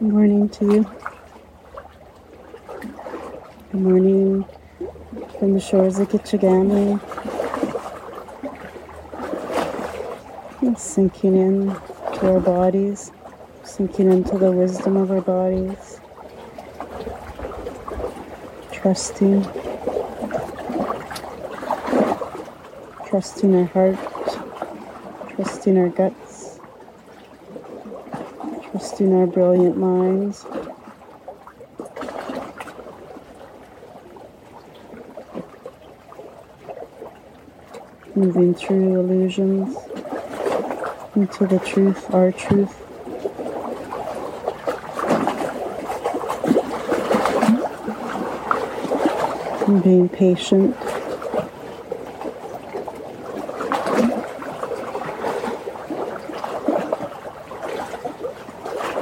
Good morning to you. Good morning from the shores of Kichigami. Sinking in to our bodies, sinking into the wisdom of our bodies, trusting, trusting our heart, trusting our guts, our brilliant minds. moving through illusions into the truth, our truth. And being patient.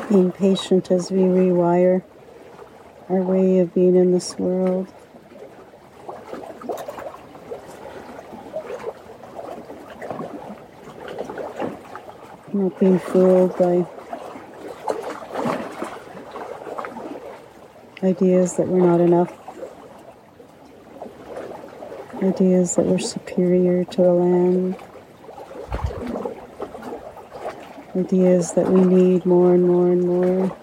Being patient as we rewire our way of being in this world. not being fooled by ideas that we're not enough, ideas that we're superior to the land, ideas that we need more and more and more,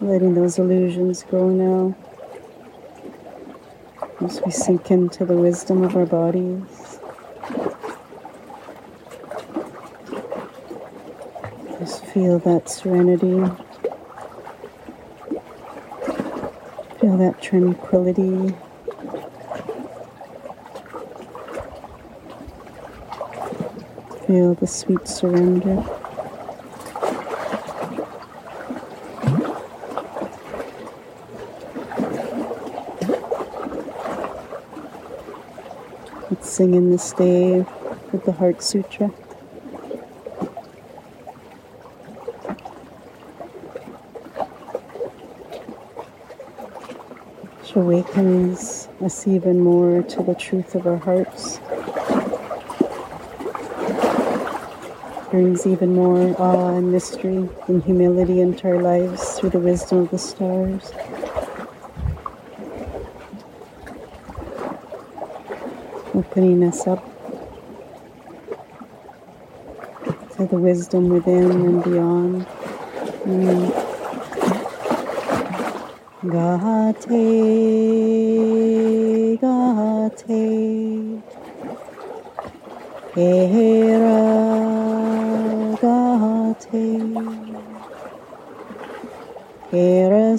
letting those illusions go now as we sink into the wisdom of our bodies. Just feel that serenity. Feel that tranquility. Feel the sweet surrender. Sing in day with the Heart Sutra. which awakens us even more to the truth of our hearts. Brings even more awe and mystery and humility into our lives through the wisdom of the stars. Opening us up to the wisdom within and beyond. Mm. Gate, gate, Hera gate, Hera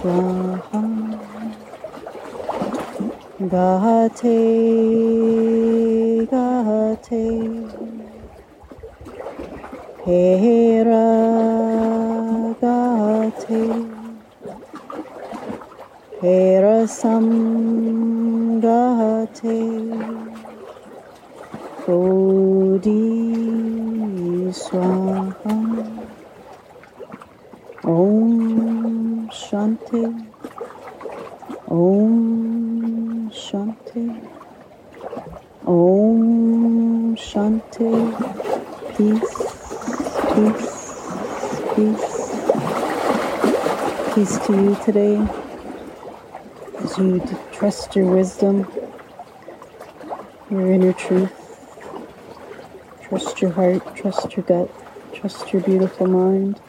Era sam gate Bodhi swaha Gate gate Heragate Herasamgate Bodhi Swaha Om Shanti Om Shanti Om Shanti Peace peace, peace, peace to you today as you trust your wisdom, your inner truth. Trust your heart, trust your gut, trust your beautiful mind.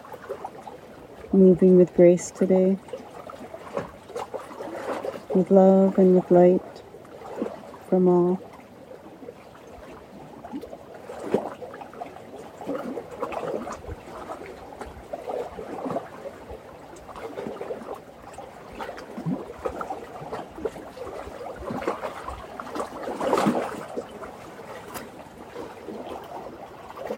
Moving with grace today, with love and with light from all.